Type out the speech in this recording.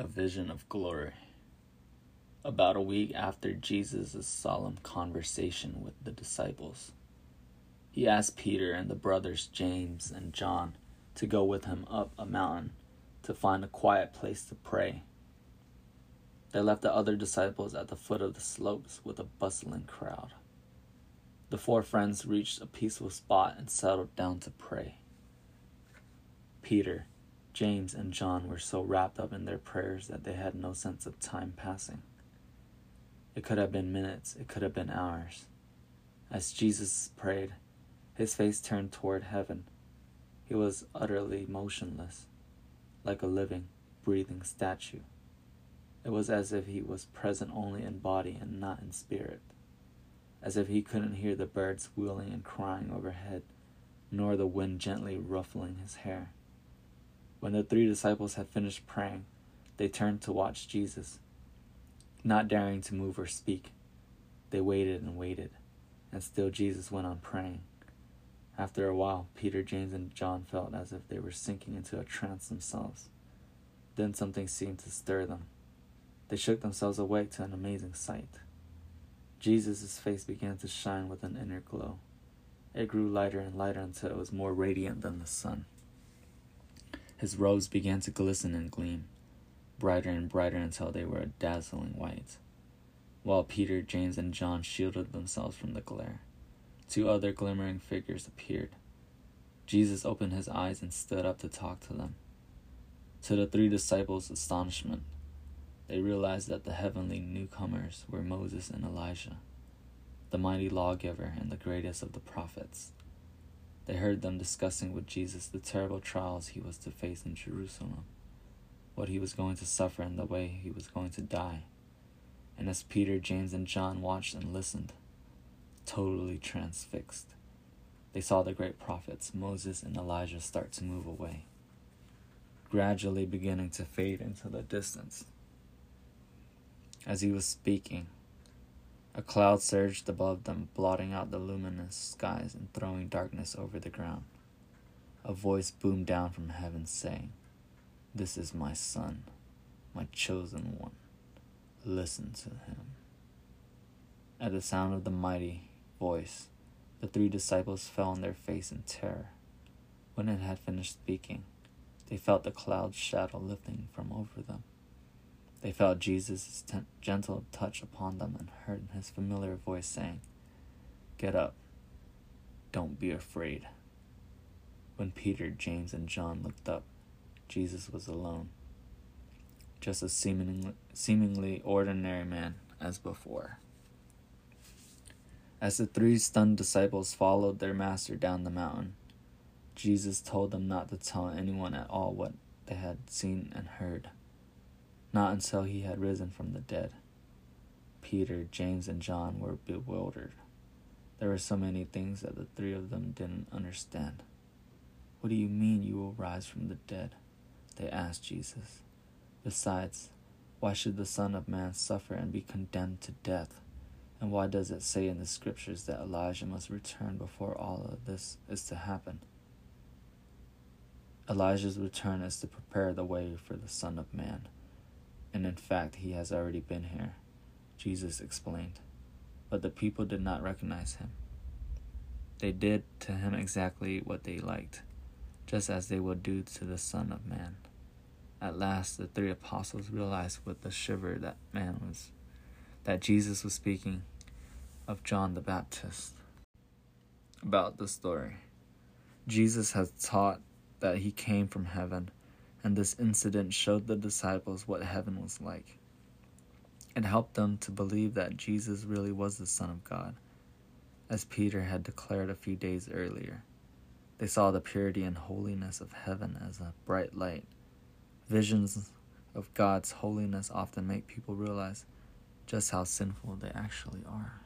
A vision of glory. About a week after Jesus' solemn conversation with the disciples, he asked Peter and the brothers James and John to go with him up a mountain to find a quiet place to pray. They left the other disciples at the foot of the slopes with a bustling crowd. The four friends reached a peaceful spot and settled down to pray. Peter, James, and John were so wrapped up in their prayers that they had no sense of time passing. It could have been minutes, it could have been hours. As Jesus prayed, his face turned toward heaven. He was utterly motionless, like a living, breathing statue. It was as if he was present only in body and not in spirit, as if he couldn't hear the birds wheeling and crying overhead, nor the wind gently ruffling his hair. When the three disciples had finished praying, they turned to watch Jesus. Not daring to move or speak, they waited and waited, and still Jesus went on praying. After a while, Peter, James, and John felt as if they were sinking into a trance themselves. Then something seemed to stir them. They shook themselves awake to an amazing sight. Jesus' face began to shine with an inner glow. It grew lighter and lighter until it was more radiant than the sun. His robes began to glisten and gleam, brighter and brighter until they were a dazzling white. While Peter, James, and John shielded themselves from the glare, two other glimmering figures appeared. Jesus opened his eyes and stood up to talk to them. To the three disciples' astonishment, they realized that the heavenly newcomers were Moses and Elijah, the mighty lawgiver and the greatest of the prophets. They heard them discussing with Jesus the terrible trials he was to face in Jerusalem, what he was going to suffer, and the way he was going to die. And as Peter, James, and John watched and listened, totally transfixed, they saw the great prophets, Moses and Elijah, start to move away, gradually beginning to fade into the distance. As he was speaking, a cloud surged above them, blotting out the luminous skies and throwing darkness over the ground. A voice boomed down from heaven, saying, This is my Son, my chosen one. Listen to him. At the sound of the mighty voice, the three disciples fell on their face in terror. When it had finished speaking, they felt the cloud shadow lifting from over them. They felt Jesus' t- gentle touch upon them and heard his familiar voice saying, Get up. Don't be afraid. When Peter, James, and John looked up, Jesus was alone, just a seemingly, seemingly ordinary man as before. As the three stunned disciples followed their master down the mountain, Jesus told them not to tell anyone at all what they had seen and heard not until he had risen from the dead. Peter, James, and John were bewildered. There were so many things that the three of them didn't understand. What do you mean you will rise from the dead? They asked Jesus. Besides, why should the Son of Man suffer and be condemned to death? And why does it say in the scriptures that Elijah must return before all of this is to happen? Elijah's return is to prepare the way for the Son of Man and in fact, he has already been here, Jesus explained. But the people did not recognize him. They did to him exactly what they liked, just as they would do to the Son of Man. At last, the three apostles realized with a shiver that man was, that Jesus was speaking of John the Baptist. About the story, Jesus has taught that he came from heaven and this incident showed the disciples what heaven was like. It helped them to believe that Jesus really was the Son of God, as Peter had declared a few days earlier. They saw the purity and holiness of heaven as a bright light. Visions of God's holiness often make people realize just how sinful they actually are.